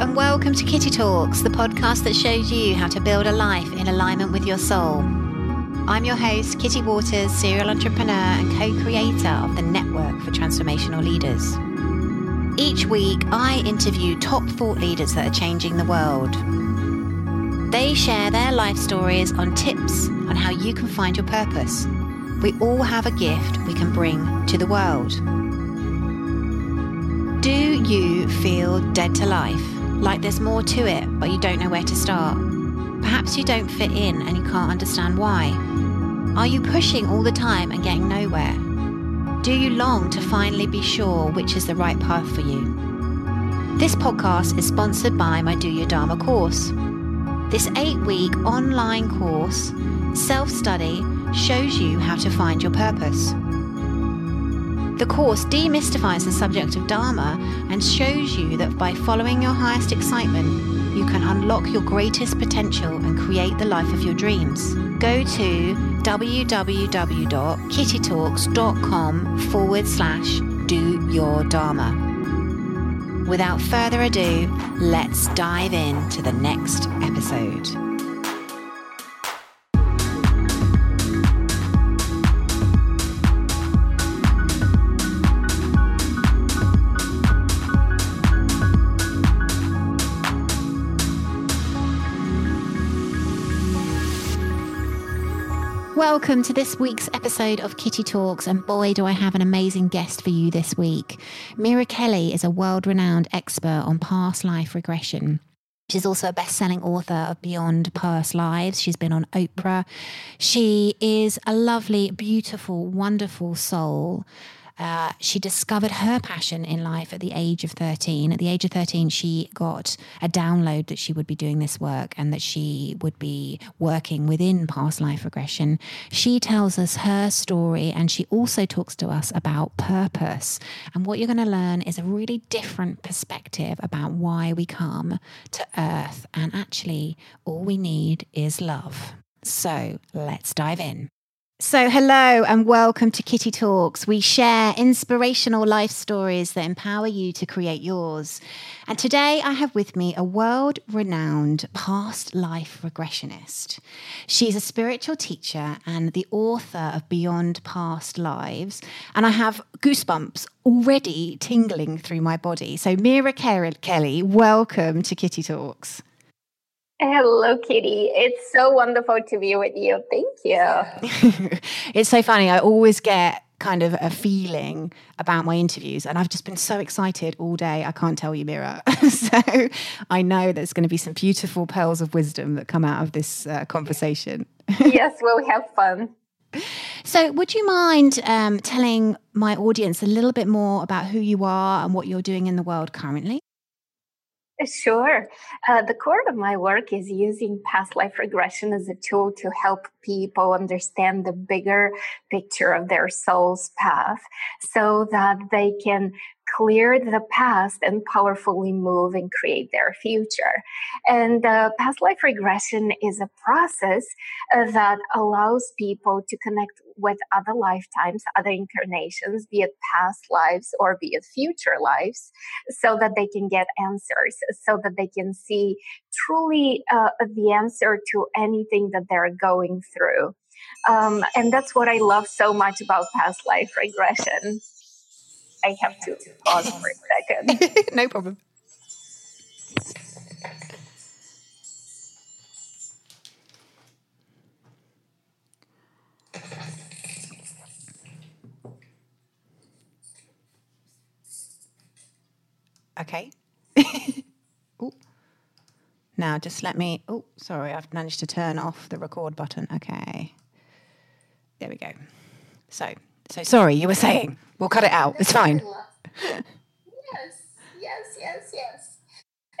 and welcome to Kitty Talks, the podcast that shows you how to build a life in alignment with your soul. I'm your host, Kitty Waters, serial entrepreneur and co creator of the Network for Transformational Leaders. Each week, I interview top thought leaders that are changing the world. They share their life stories on tips on how you can find your purpose. We all have a gift we can bring to the world. Do you feel dead to life? Like there's more to it, but you don't know where to start? Perhaps you don't fit in and you can't understand why. Are you pushing all the time and getting nowhere? Do you long to finally be sure which is the right path for you? This podcast is sponsored by my Do Your Dharma course. This eight week online course, self study, shows you how to find your purpose. The course demystifies the subject of Dharma and shows you that by following your highest excitement, you can unlock your greatest potential and create the life of your dreams. Go to www.kittytalks.com forward slash do your Dharma. Without further ado, let's dive into the next episode. Welcome to this week's episode of Kitty Talks, and boy, do I have an amazing guest for you this week. Mira Kelley is a world renowned expert on past life regression. She's also a best selling author of Beyond Past Lives. She's been on Oprah. She is a lovely, beautiful, wonderful soul. Uh, she discovered her passion in life at the age of 13. At the age of 13, she got a download that she would be doing this work and that she would be working within past life regression. She tells us her story and she also talks to us about purpose. And what you're going to learn is a really different perspective about why we come to Earth. And actually, all we need is love. So let's dive in. So, hello and welcome to Kitty Talks. We share inspirational life stories that empower you to create yours. And today I have with me a world renowned past life regressionist. She's a spiritual teacher and the author of Beyond Past Lives. And I have goosebumps already tingling through my body. So, Mira Kelley, welcome to Kitty Talks. Hello, Kitty. It's so wonderful to be with you. Thank you. it's so funny. I always get kind of a feeling about my interviews, and I've just been so excited all day. I can't tell you, Mira. so I know there's going to be some beautiful pearls of wisdom that come out of this uh, conversation. yes, we'll have fun. So, would you mind um, telling my audience a little bit more about who you are and what you're doing in the world currently? Sure. Uh, the core of my work is using past life regression as a tool to help people understand the bigger picture of their soul's path so that they can clear the past and powerfully move and create their future. And uh, past life regression is a process uh, that allows people to connect with other lifetimes, other incarnations, be it past lives or be it future lives, so that they can get answers, so that they can see truly uh, the answer to anything that they're going through. Um, and that's what I love so much about past life regression. I have to pause for a second. no problem. Okay. Ooh. Now just let me. Oh, sorry, I've managed to turn off the record button. Okay. There we go. So, so sorry, you were saying. We'll cut it out. It's fine. yes, yes, yes, yes.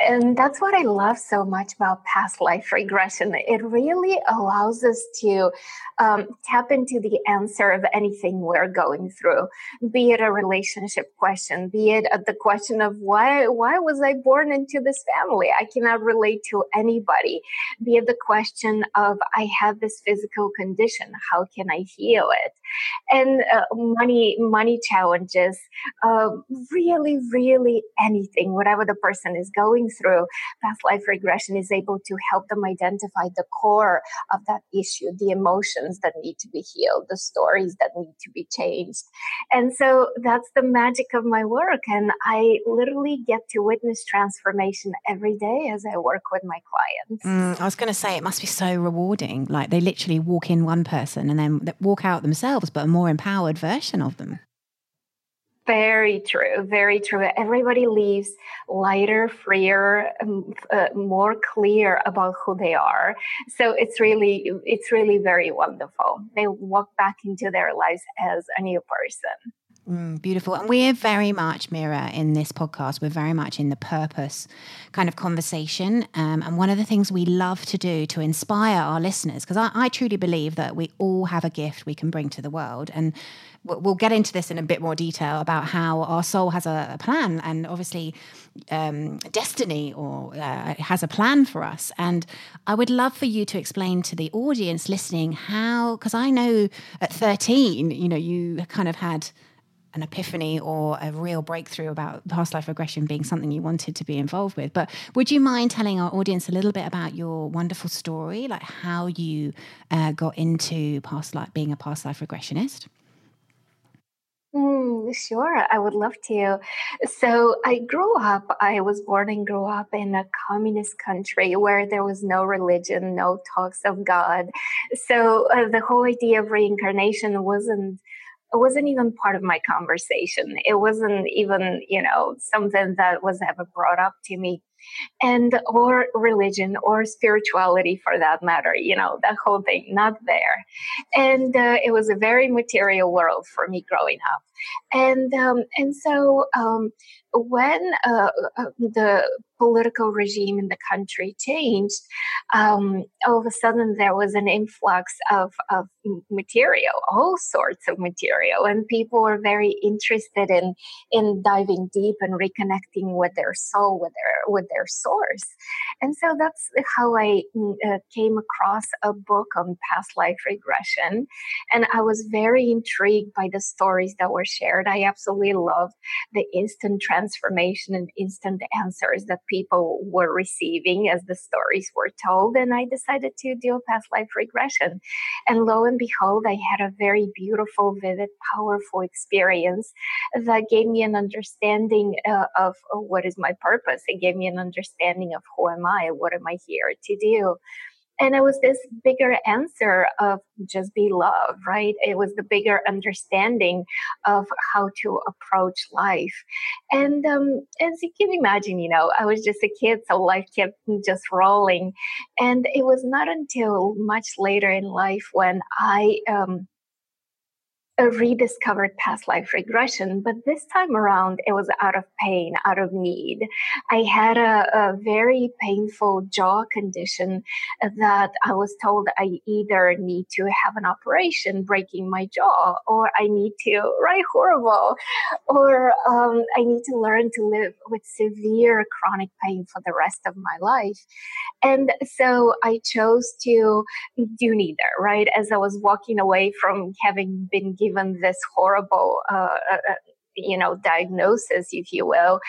And that's what I love so much about past life regression. It really allows us to um, tap into the answer of anything we're going through, be it a relationship question, be it the question of why why was I born into this family? I cannot relate to anybody. Be it the question of I have this physical condition, how can I heal it? And uh, money money challenges uh, really really anything whatever the person is going through past life regression is able to help them identify the core of that issue the emotions that need to be healed the stories that need to be changed. And so that's the magic of my work and i literally get to witness transformation every day as i work with my clients. Mm, i was going to say it must be so rewarding like they literally walk in one person and then walk out themselves but a more empowered version of them. Very true very true. Everybody leaves lighter freer uh, more clear about who they are. So it's really it's really very wonderful. They walk back into their lives as a new person Mm, beautiful. And we're very much, Mira, in this podcast, we're very much in the purpose kind of conversation. Um, and one of the things we love to do to inspire our listeners, because I, I, truly believe that we all have a gift we can bring to the world. And we'll get into this in a bit more detail about how our soul has a, plan and obviously um, destiny or uh, has a plan for us. And I would love for you to explain to the audience listening how, because I know at 13, you know, you kind of had an epiphany or a real breakthrough about past life regression being something you wanted to be involved with. But would you mind telling our audience a little bit about your wonderful story, like how you uh, got into past life, being a past life regressionist? Mm, sure, I would love to. So I grew up, I was born and grew up in a communist country where there was no religion, no talks of God. So uh, the whole idea of reincarnation wasn't it wasn't even part of my conversation. It wasn't even, you know, something that was ever brought up to me. And or religion or spirituality for that matter, you know, that whole thing, not there. And uh, it was a very material world for me growing up. And um, and so um, when uh, uh, the political regime in the country changed, um, all of a sudden there was an influx of, of material, all sorts of material, and people were very interested in in diving deep and reconnecting with their soul, with their with their source. And so that's how I uh, came across a book on past life regression, and I was very intrigued by the stories that were shared. I absolutely loved the instant transformation and instant answers that people were receiving as the stories were told. And I decided to do a past life regression. And lo and behold, I had a very beautiful, vivid, powerful experience that gave me an understanding uh, of, of what is my purpose. It gave me an understanding of who am I? What am I here to do? and it was this bigger answer of just be love right it was the bigger understanding of how to approach life and um, as you can imagine you know i was just a kid so life kept just rolling and it was not until much later in life when i um, rediscovered past life regression, but this time around it was out of pain, out of need. I had a, a, very painful jaw condition that I was told I either need to have an operation breaking my jaw, or I need to, right, horrible, or um, I need to learn to live with severe chronic pain for the rest of my life. And so I chose to do neither, right? As I was walking away from having been given given this horrible uh, uh, uh, you know diagnosis if you will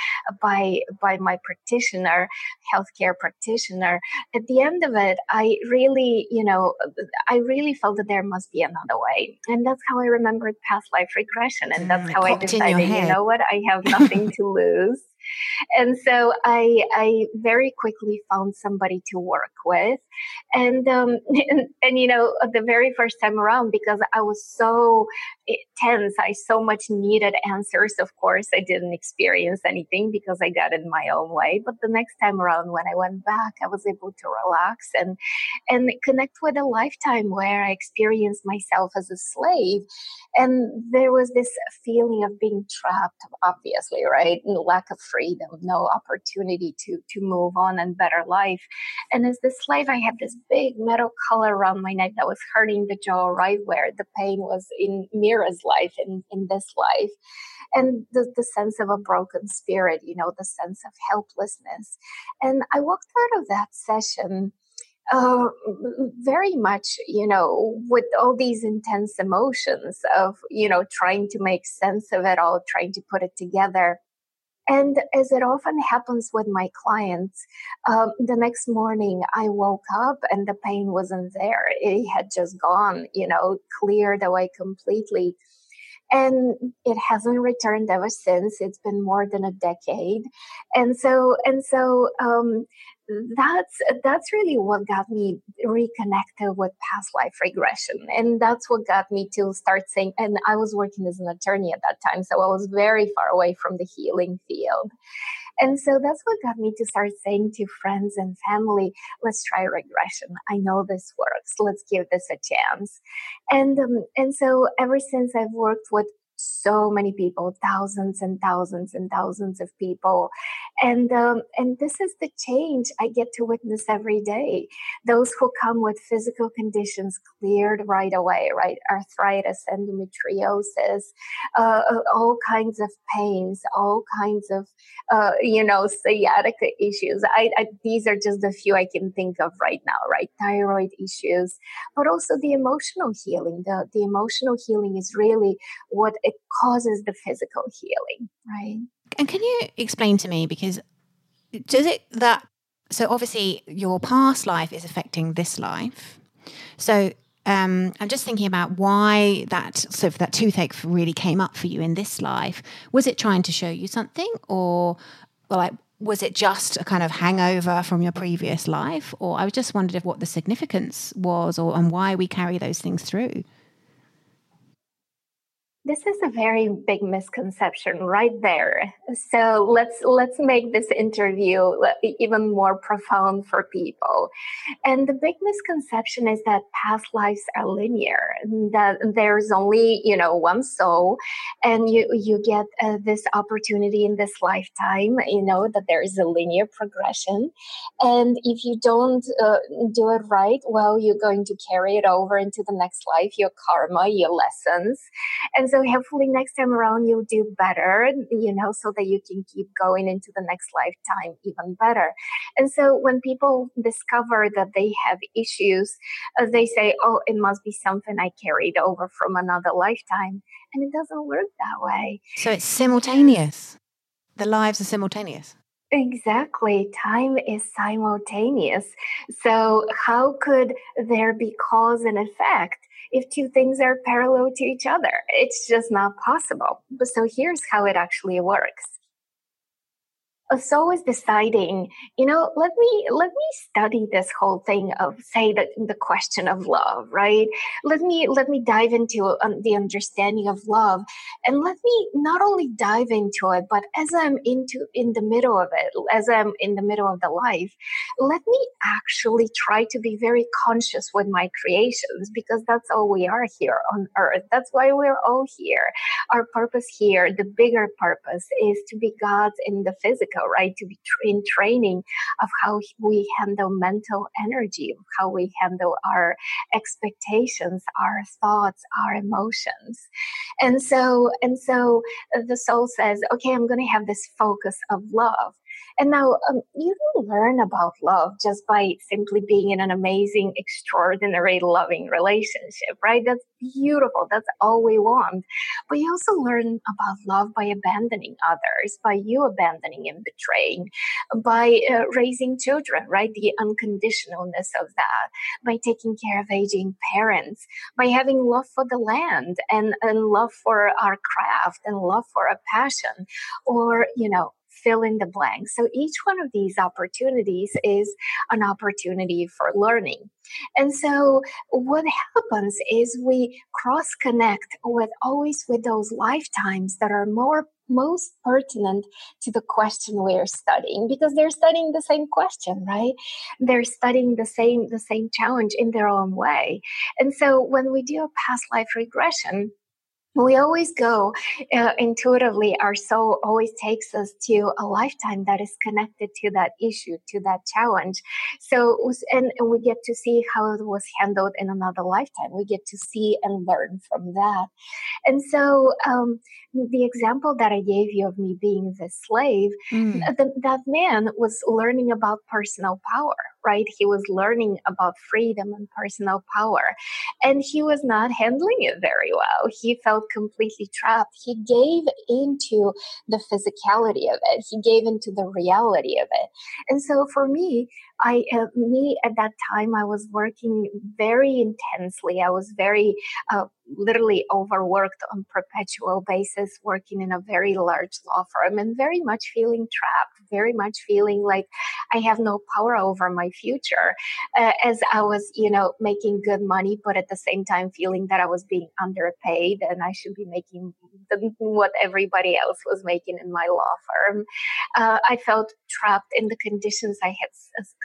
by by my practitioner healthcare practitioner. At the end of it i really you know i really felt that there must be another way. And that's how i remembered past life regression. And that's mm, how i decided you know what? I have nothing to lose and so I, I very quickly found somebody to work with. And, um, and, and, you know, the very first time around, because I was so tense, I so much needed answers. Of course, I didn't experience anything because I got in my own way. But the next time around, when I went back, I was able to relax and, and connect with a lifetime where I experienced myself as a slave. And there was this feeling of being trapped, obviously, right? And lack of freedom, no opportunity to to move on and better life. And as the slave, I had this big metal collar around my neck that was hurting the jaw right where the pain was in Mira's life in, in this life. And the, the sense of a broken spirit, you know, the sense of helplessness. And I walked out of that session uh, very much, you know, with all these intense emotions of, you know, trying to make sense of it all, trying to put it together. And as it often happens with my clients, um, the next morning I woke up and the pain wasn't there. It had just gone, you know, cleared away completely and it hasn't returned ever since. It's been more than a decade. And so and so um, that's that's really what got me reconnected with past life regression. And that's what got me to start saying and i was working as an attorney at that time so i was very far away from the healing field and so that's what got me to start saying to friends and family, let's try regression. I know this works. Let's give this a chance. And um, and so ever since I've worked with so many people, thousands and thousands and thousands of people, and um, and this is the change I get to witness every day. Those who come with physical conditions cleared right away, right? Arthritis, endometriosis, uh, uh all kinds of pains, all kinds of uh, you know sciatica issues. I, I, these are just a few I can think of right now, right? Thyroid issues, but also the emotional healing. The the emotional healing is really what it causes the physical healing, right? And can you explain to me because does it that so obviously your past life is affecting this life. So um, I'm just thinking about why that of that toothache really came up for you in this life. Was it trying to show you something, or, or like was it just a kind of hangover from your previous life? Or I was just wondered if what the significance was, or and why we carry those things through. This is a very big misconception right there. So let's let's make this interview uh, even more profound for people. And the big misconception is that past lives are linear, that there's only you know one soul, and you you get uh, this opportunity in this lifetime. You know that there is a linear progression, and if you don't uh, do it right, well, you're going to carry it over into the next life, your karma, your lessons, and so hopefully next time around you'll do better, you know, so that you can keep going into the next lifetime even better. And so when people discover that they have issues, uh, they say, oh, it must be something I carried over from another lifetime. And it doesn't work that way. So it's simultaneous. The lives are simultaneous. Exactly. Time is simultaneous. So, how could there be cause and effect if two things are parallel to each other. It's just not possible. But so here's how it actually works so is deciding. You know let me let me study this whole thing of say that the question of love right? Let me let me dive into um, the understanding of love. And let me not only dive into it but as i'm into in the middle of it as i'm in the middle of the life let me actually try to be very conscious with my creations because that's all we are here on earth. That's why we're all here. Our purpose here the bigger purpose is to be gods in the physical right? To be in training of how we handle mental energy, how we handle our expectations, our thoughts, our emotions. And so, and so uh, the soul says, okay, I'm going to have this focus of love. And now um, you learn about love just by simply being in an amazing, extraordinary, loving relationship, right? That's beautiful. That's all we want. But you also learn about love by abandoning others, by you abandoning and betraying, by uh, raising children, right? The unconditionalness of that, by taking care of aging parents, by having love for the land and, and love for our craft and love for a passion, or, you know, fill in the blank. So each one of these opportunities is an opportunity for learning. And so what happens is we cross connect with always with those lifetimes that are more most pertinent to the question we're studying because they're studying the same question right they're studying the same the same challenge in their own way and so when we do a past life regression we always go uh, intuitively our soul always takes us to a lifetime that is connected to that issue to that challenge. So and, and we get to see how it was handled in another lifetime. We get to see and learn from that. And so um, the example that i gave you of me being the slave mm. th- that man was learning about personal power right? He was learning about freedom and personal power, and he was not handling it very well. He felt completely trapped. He gave into the physicality of it, he gave into the reality of it. And so for me, I, uh, me at that time, I was working very intensely. I was very, uh, literally overworked on perpetual basis, working in a very large law firm and very much feeling trapped, very much feeling like I have no power over my future uh, as I was, you know, making good money, but at the same time feeling that I was being underpaid and I should be making what everybody else was making in my law firm. Uh, I felt trapped in the conditions I had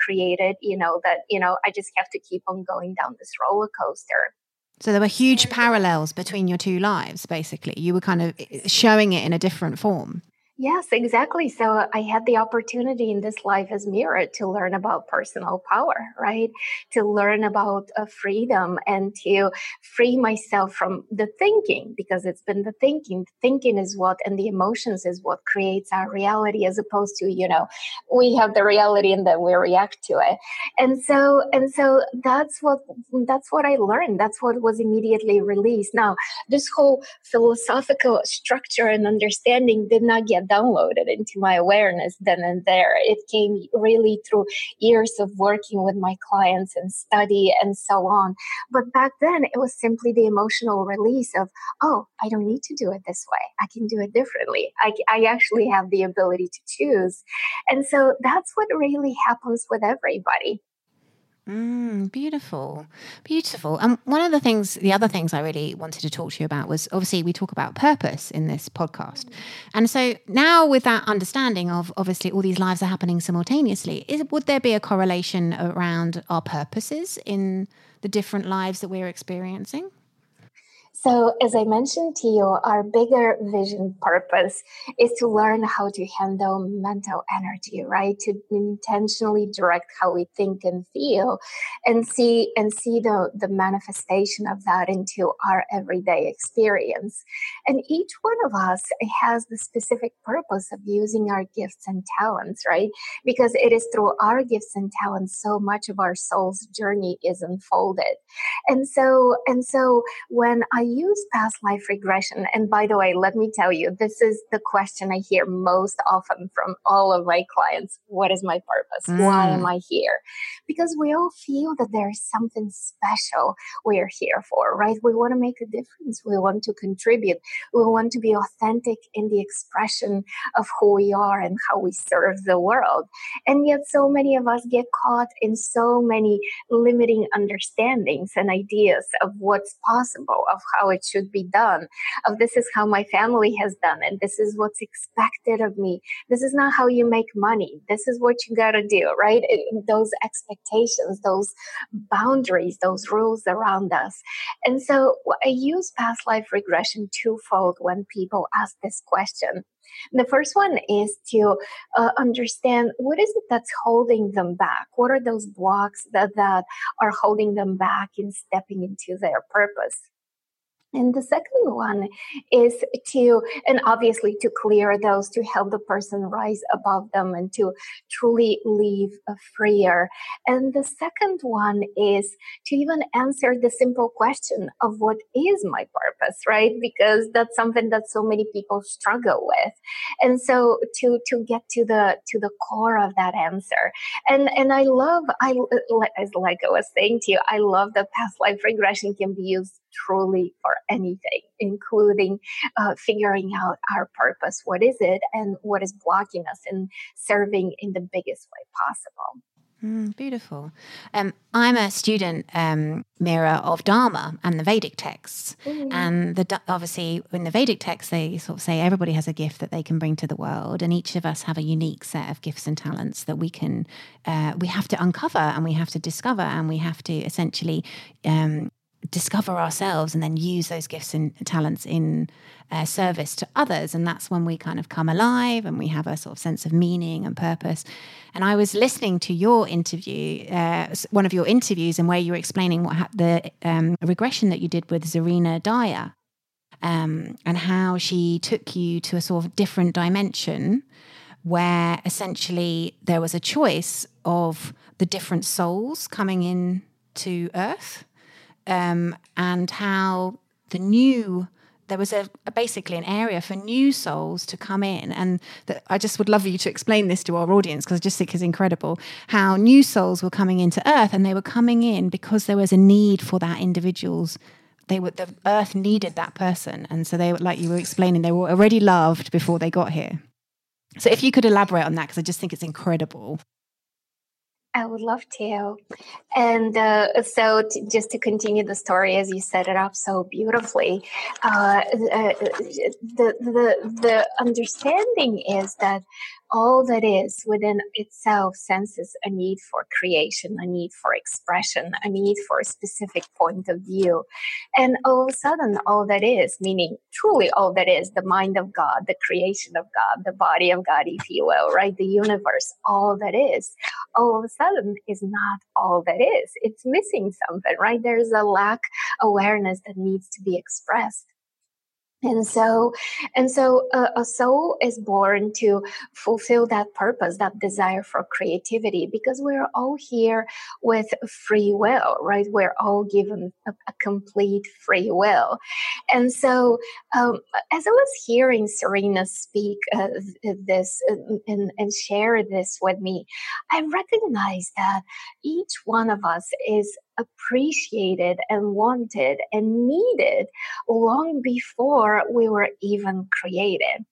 created, you know, that, you know, I just have to keep on going down this roller coaster. So there were huge parallels between your two lives, basically. You were kind of eh, showing it in a different form. Yes, exactly. So I had the opportunity in this life as Mira to learn about personal power, right? To learn about uh, freedom and to free myself from the thinking because it's been the thinking. Thinking is what, and the emotions is what creates our reality as opposed to, you know, we have the reality and then we react to it. And so, and so that's what, that's what I learned. That's what was immediately released. Now, this whole philosophical structure and understanding did not get downloaded into my awareness then and there. It came really through years of working with my clients and study and so on. But back then, it was simply the emotional release of, oh, I don't need to do it this way. I can do it differently. I, I actually have the ability to choose. And so that's what really happens with everybody. Mm, beautiful, beautiful. And one of the things, the other things I really wanted to talk to you about was obviously we talk about purpose in this podcast. And so now, with that understanding of obviously all these lives are happening simultaneously, is, would there be a correlation around our purposes in the different lives that we're experiencing? So, as I mentioned to you, our bigger vision purpose is to learn how to handle mental energy, right? To intentionally direct how we think and feel and see and see the, the manifestation of that into our everyday experience. And each one of us has the specific purpose of using our gifts and talents, right? Because it is through our gifts and talents so much of our soul's journey is unfolded. And so, and so when I use past life regression? And by the way, let me tell you, this is the question I hear most often from all of my clients What is my purpose? Mm. Why am mm. I here? Because we all feel that there is something special we're here for, right? We want to make a difference. We want to contribute. We want to be authentic in the expression of who we are and how we serve the world. And yet, so many of us get caught in so many limiting understandings and ideas of what's possible, of how it should be done, of this is how my family has done it, this is what's expected of me. This is not how you make money. This is what you got to do, right? It, those expectations, those boundaries, those rules around us. And so I use past life regression twofold when people ask this question. The first one is to uh, understand what is it that's holding them back? What are those blocks that, that are holding them back in stepping into their purpose? And the second one is to, and obviously to clear those, to help the person rise above them and to truly live freer. And the second one is to even answer the simple question of what is my purpose, right? Because that's something that so many people struggle with. And so to, to get to the, to the core of that answer. And, and I love, I, as like I was saying to you, I love that past life regression can be used truly for anything, including uh, figuring out our purpose. What is it and what is blocking us in serving in the biggest way possible? Mm, beautiful. Um, I'm a student, um, Mira, of Dharma and the Vedic texts. Mm. And the, obviously, in the Vedic texts, they sort of say everybody has a gift that they can bring to the world, and each of us have a unique set of gifts and talents that we can, uh, we have to uncover and we have to discover, and we have to essentially um, discover ourselves and then use those gifts and talents in uh, service to others. And that's when we kind of come alive and we have a sort of sense of meaning and purpose. And I was listening to your interview, uh, one of your interviews, and where you were explaining what ha- the um, regression that you did with Serena Dyer. Um, and how she took you to a sort of different dimension where essentially there was a choice of the different souls coming in to Earth um, and how the new there was a, a, basically an area for new souls to come in. And i just would love you to explain this to our audience because i just think it's incredible how new souls were coming into earth and they were coming in because there was a need for that individual's they were the earth needed that person. And so they like you were explaining they were already loved before they got here. So if you could elaborate on that because i just think it's incredible I would love to. And uh, so, just to continue the story as you set it up so beautifully, uh, uh the, the, the understanding is that all that is within itself senses a need for creation, a need for expression, a need for a specific point of view. And all of a sudden, all that is, meaning truly all that is, the mind of God, the creation of God, the body of God, if you will, right? The universe, all that is, all of a sudden is not all that is. It's missing something, right? There's a lack awareness that needs to be expressed and so and so uh, a soul is born to fulfill that purpose that desire for creativity because we're all here with free will right? We're all given a, a complete free will. And so um, as i was hearing serena speak uh, this uh, and, and share this with me i recognize that each one of us is appreciated and wanted and needed long before we were even created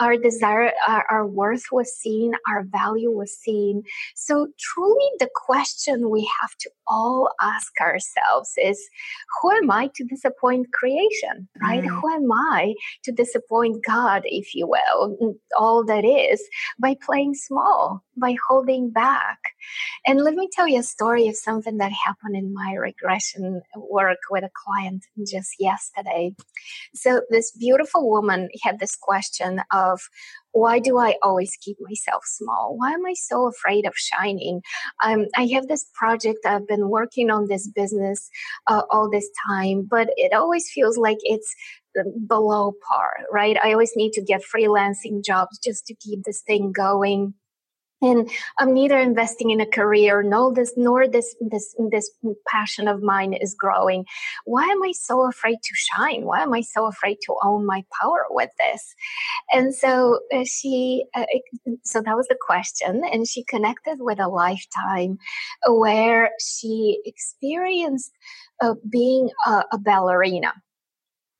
our desire, our, our worth was seen, our value was seen. So, truly, the question we have to all ask ourselves is who am I to disappoint creation, right? Mm. Who am I to disappoint God, if you will, all that is, by playing small, by holding back? And let me tell you a story of something that happened in my regression work with a client just yesterday. So, this beautiful woman had this question of why do I always keep myself small? Why am I so afraid of shining? Um, I have this project, I've been working on this business uh, all this time, but it always feels like it's below par, right? I always need to get freelancing jobs just to keep this thing going and i'm neither investing in a career nor this nor this this this passion of mine is growing. Why am i so afraid to shine? Why am i so afraid to own my power with this? And so uh, she uh, so that was the question. And she connected with a lifetime where she experienced uh, being a, a ballerina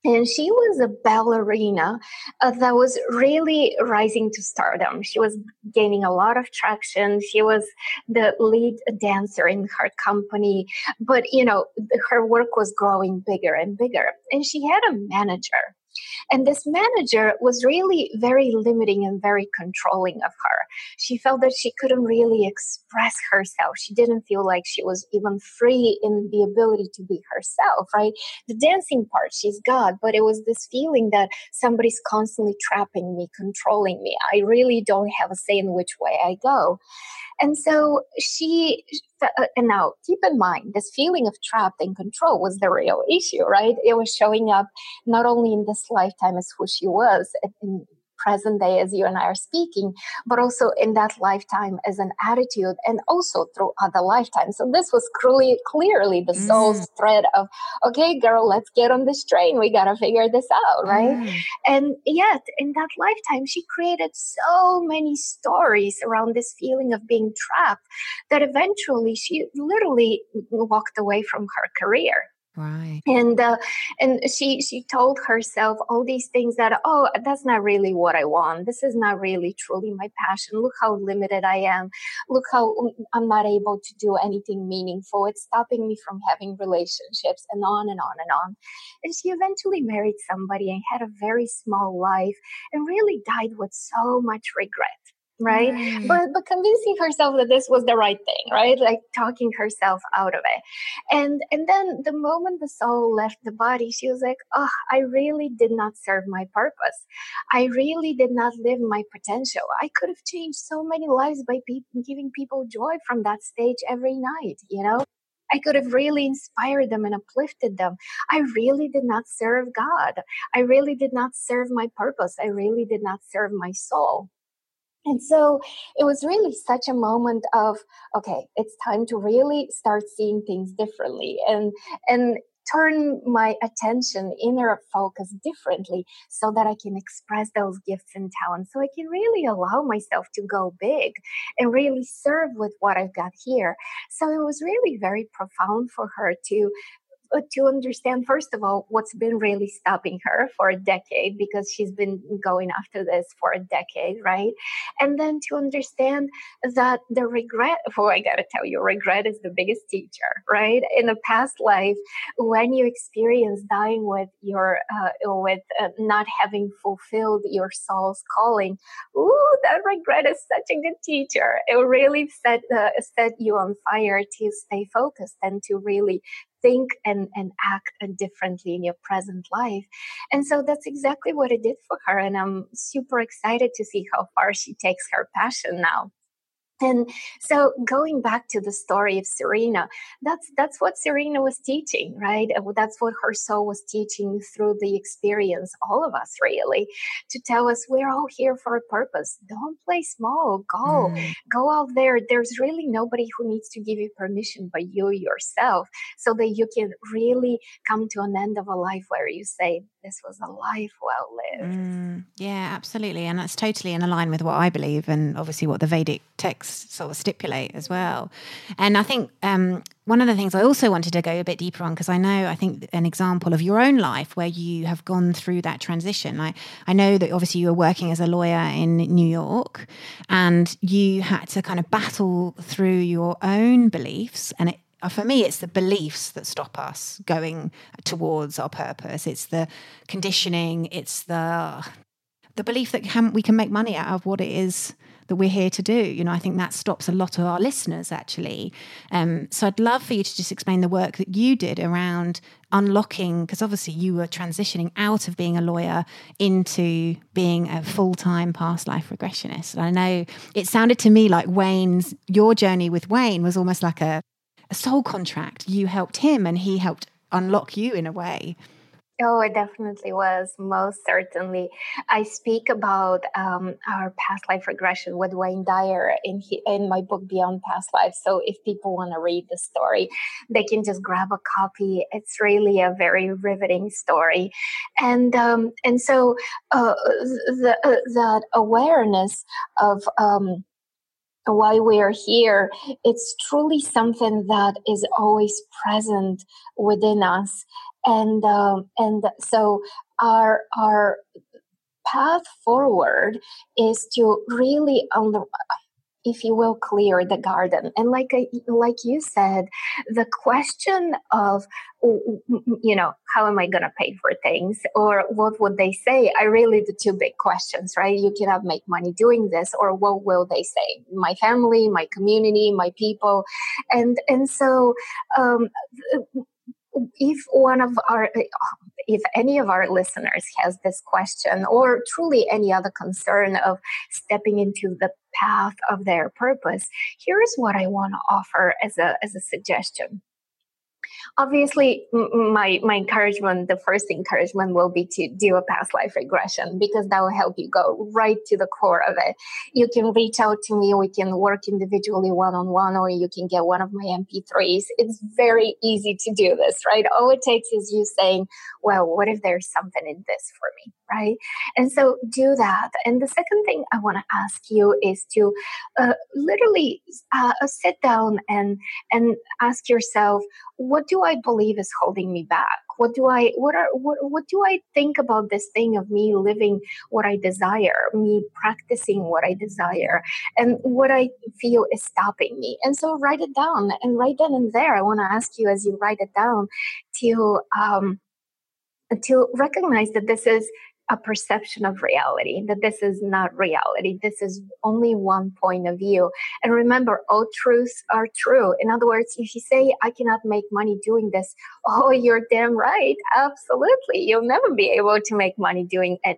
and she was a ballerina uh, that was really rising to stardom. She was gaining a lot of traction. She was the lead dancer in her company, but you know, her work was growing bigger and bigger. And she had a manager and this manager was really very limiting and very controlling of her. She felt that she couldn't really express herself. She didn't feel like she was even free in the ability to be herself, right? The dancing part, she's God, but it was this feeling that somebody's constantly trapping me, controlling me. I really don't have a say in which way I go. And so she, uh, and now keep in mind, this feeling of trapped and control was the real issue, right? It was showing up not only in this lifetime as who she was in, present day as you and I are speaking, but also in that lifetime as an attitude and also through other lifetimes. So this was clearly, clearly the soul's mm. thread of, okay, girl, let's get on this train. We got to figure this out, right? Mm. And yet in that lifetime, she created so many stories around this feeling of being trapped that eventually she literally walked away from her career Right. And uh, and she she told herself all these things that oh that's not really what I want. This is not really truly my passion. Look how limited I am. Look how um, I'm not able to do anything meaningful. It's stopping me from having relationships and on and on and on. And she eventually married somebody and had a very small life and really died with so much regret right mm. but but convincing herself that this was the right thing right like talking herself out of it and and then the moment the soul left the body she was like oh i really did not serve my purpose i really did not live my potential i could have changed so many lives by pe- giving people joy from that stage every night you know I could have really inspired them and uplifted them. I really did not serve God. I really did not serve my purpose. I really did not serve my soul. And so it was really such a moment of, okay, it's time to really start seeing things differently and and turn my attention, inner focus differently so that I can express those gifts and talents. So I can really allow myself to go big and really serve with what I've got here. So it was really very profound for her to to understand, first of all, what's been really stopping her for a decade because she's been going after this for a decade, right? And then to understand that the regret, oh, I gotta tell you, regret is the biggest teacher, right? In a past life, when you experience dying with your, uh, with uh, not having fulfilled your soul's calling, ooh, that regret is such a good teacher. It really set, uh, set you on fire to stay focused and to really think and, and act differently in your present life. And so that's exactly what it did for her. And I'm super excited to see how far she takes her passion now. And so going back to the story of Serena, that's that's what Serena was teaching, right? That's what her soul was teaching through the experience, all of us really, to tell us we're all here for a purpose. Don't play small. Go. Mm. Go out there. There's really nobody who needs to give you permission but you yourself so that you can really come to an end of a life where you say, this was a life well lived. Mm, yeah, absolutely. And that's totally in line with what I believe and obviously what the Vedic texts sort of stipulate as well. And I think um, one of the things I also wanted to go a bit deeper on, because I know, I think an example of your own life where you have gone through that transition. I, I know that obviously you were working as a lawyer in New York and you had to kind of battle through your own beliefs and it for me, it's the beliefs that stop us going towards our purpose. It's the conditioning. It's the the belief that can, we can make money out of what it is that we're here to do. You know, I think that stops a lot of our listeners actually. Um, so I'd love for you to just explain the work that you did around unlocking, because obviously you were transitioning out of being a lawyer into being a full time past life regressionist. And I know it sounded to me like Wayne's, your journey with Wayne was almost like a a soul contract. You helped him and he helped unlock you in a way. Oh, it definitely was, most certainly. I speak about um, our past life regression with Wayne Dyer in he, in my book Beyond Past Life. So if people want to read the story, they can just grab a copy. It's really a very riveting story, and um, and so uh, the, uh, that awareness of um, why we are here, it's truly something that is always present within us. And um, and so our our path forward is to really under, if you will, clear the garden. And like like you said, the question of you know how am I going to pay for things or what would they say? I really the two big questions, right? You cannot make money doing this, or what will they say? My family, my community, my people, and and so. Um, if one of our if any of our listeners has this question or truly any other concern of stepping into the path of their purpose, here's what I want to offer as a, as a suggestion obviously my my encouragement the first encouragement will be to do a past life regression because that will help you go right to the core of it. You can reach out to me we can work individually one-on-one or you can get one of my mp3s it's very easy to do this right? All it takes is you saying well what if there's something in this for me? Right? And so do that. And the second thing i want to ask you is to uh, literally uh, sit down and and ask yourself what do I believe is holding me back? What do I what are what, what do I think about this thing of me living what I desire, me practicing what I desire, and what I feel is stopping me? And so write it down, and right then and there, I want to ask you as you write it down to um, to recognize that this is a perception of reality, that this is not reality. This is only one point of view. And remember, all truths are true. In other words, if you say, I cannot make money doing this, oh, you're damn right. Absolutely. You'll never be able to make money doing uh,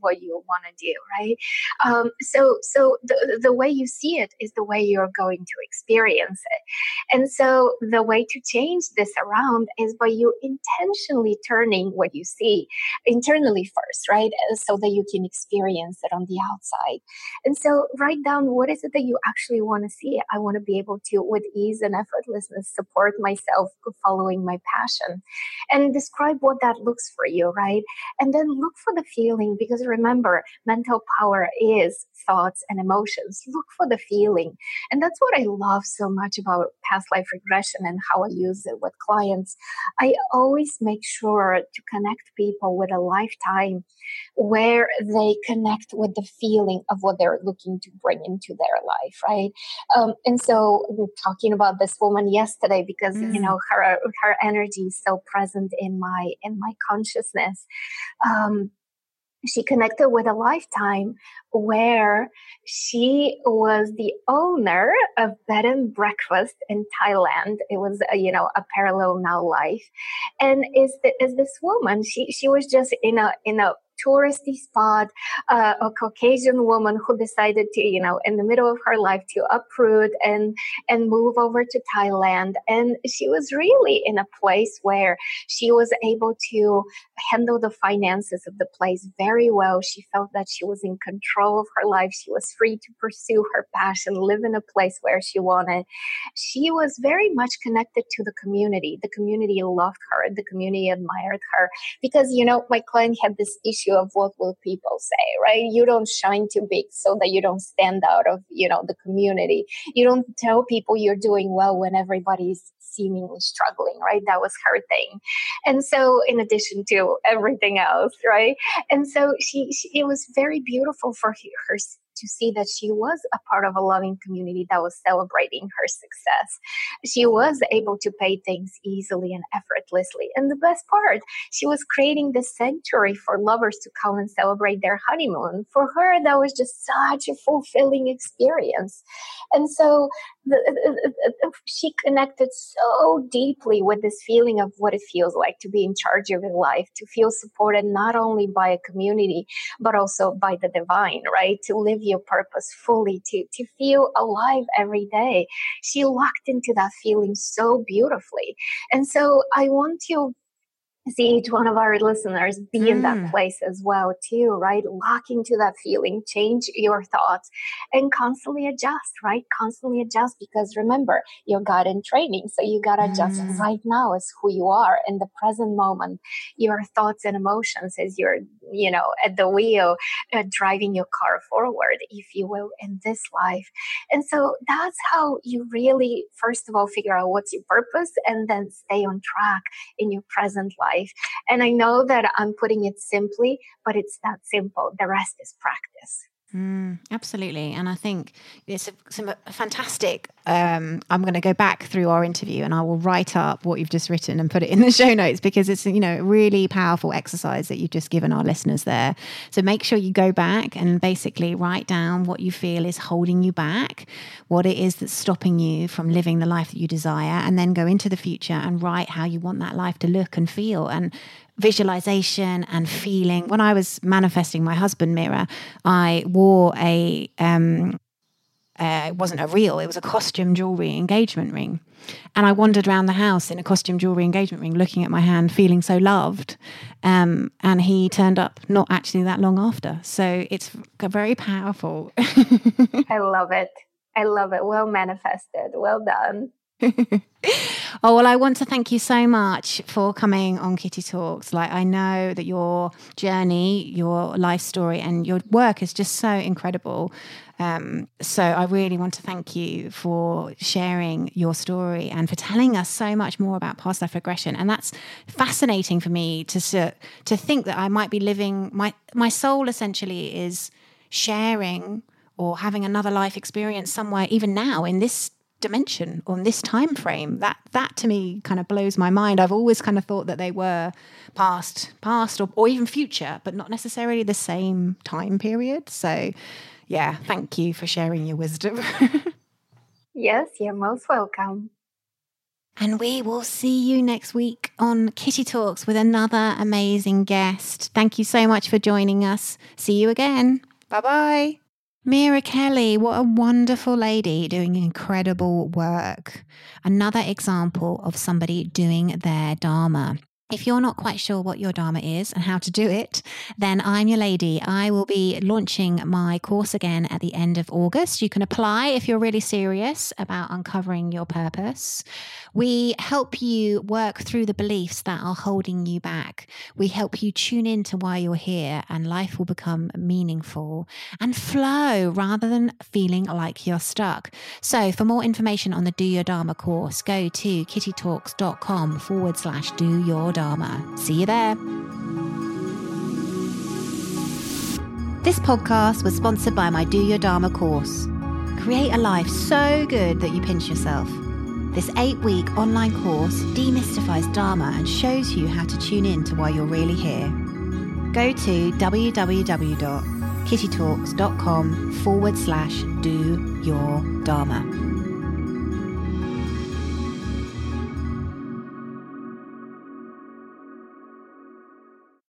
what you want to do, right? Um, so, so the, the way you see it is the way you're going to experience it. And so the way to change this around is by you intentionally turning what you see internally first right? Uh, so that you can experience it on the outside. And so write down what is it that you actually want to see. I want to be able to, with ease and effortlessness, support myself following my passion and describe what that looks for you, right? And then look for the feeling because remember, mental power is thoughts and emotions. Look for the feeling. And that's what I love so much about past life regression and how I use it with clients. I always make sure to connect people with a lifetime where they connect with the feeling of what they're looking to bring into their life, right? Um, and so, we talking about this woman yesterday because mm. you know her her energy is so present in my in my consciousness. Um, she connected with a lifetime where she was the owner of bed and breakfast in Thailand. It was, a, you know, a parallel now life, and is is this woman? She she was just in a in a touristy spot, uh, a Caucasian woman who decided to, you know, in the middle of her life to uproot and and move over to Thailand. And she was really in a place where she was able to handle the finances of the place very well. She felt that she was in control of her life. She was free to pursue her passion, live in a place where she wanted. She was very much connected to the community. The community loved her. The community admired her because, you know, my client had this issue of what will people say, right? You don't shine too big so that you don't stand out of, you know, the community. You don't tell people you're doing well when everybody's seemingly struggling, right? That was her thing. And so, in addition to everything else, right? And so she, she it was very beautiful for her to see that she was a part of a loving community that was celebrating her success. She was able to pay things easily and effortlessly. And the best part, she was creating this sanctuary for lovers to come and celebrate their honeymoon. For her, that was just such a fulfilling experience. And so the, uh, uh, uh, she connected so deeply with this feeling of what it feels like to be in charge of your life, to feel supported not only by a community, but also by the divine, right? To live your purpose fully, to, to feel alive every day. She locked into that feeling so beautifully. And so I want to see each one of our listeners be mm. in that mm. place as well too right lock into that feeling change your thoughts and constantly adjust right constantly adjust because remember you're God in training so you got to adjust mm. right now as who you are in the present moment your thoughts and emotions as you're you know at the wheel uh, driving your car forward if you will in this life and so that's how you really first of all figure out what's your purpose and then stay on track in your present life life. And I know that I'm putting it simply, but it's that simple. The rest is practice. Mm, absolutely. And I think it's a, some fantastic. Um, I'm going to go back through our interview and I will write up what you've just written and put it in the show notes because it's, you know, a really powerful exercise that you've just given our listeners there. So make sure you go back and basically write down what you feel is holding you back, what it is that's stopping you from living the life that you desire, and then go into the future and write how you want that life to look and feel. And visualization and feeling. When I was manifesting my husband, Mira, I wore a, um, uh, it wasn't a real, it was a costume jewelry engagement ring. And I wandered around the house in a costume jewelry engagement ring, looking at my hand, feeling so loved. Um, and he turned up not actually that long after. So it's very powerful. I love it. I love it. Well manifested. Well done. oh well i want to thank you so much for coming on kitty talks. Like i know that your journey your life story and your work is just so incredible. Um, so i really want to thank you for sharing your story and for telling us so much more about past life regression. And that's fascinating for me to to think that i might be living my my soul essentially is sharing or having another life experience somewhere even now in this dimension on this time frame that that to me kind of blows my mind i've always kind of thought that they were past past or, or even future but not necessarily the same time period so yeah thank you for sharing your wisdom yes you're most welcome and we will see you next week on Kitty Talks with another amazing guest. Thank you so much for joining us. See you again. Bye bye. Mira Kelley, what a wonderful lady doing incredible work. Another example of somebody doing their Dharma. If you're not quite sure what your Dharma is and how to do it, then I'm your lady. I will be launching my course again at the end of August. You can apply if you're really serious about uncovering your purpose. We help you work through the beliefs that are holding you back. We help you tune into why you're here, and life will become meaningful and flow rather than feeling like you're stuck. So, for more information on the Do Your Dharma course, go to kittytalks.com forward slash do your Dharma. See you there. This podcast was sponsored by my Do Your Dharma course. Create a life so good that you pinch yourself. This eight week online course demystifies Dharma and shows you how to tune in to why you're really here. Go to www.kittytalks.com forward slash do your Dharma.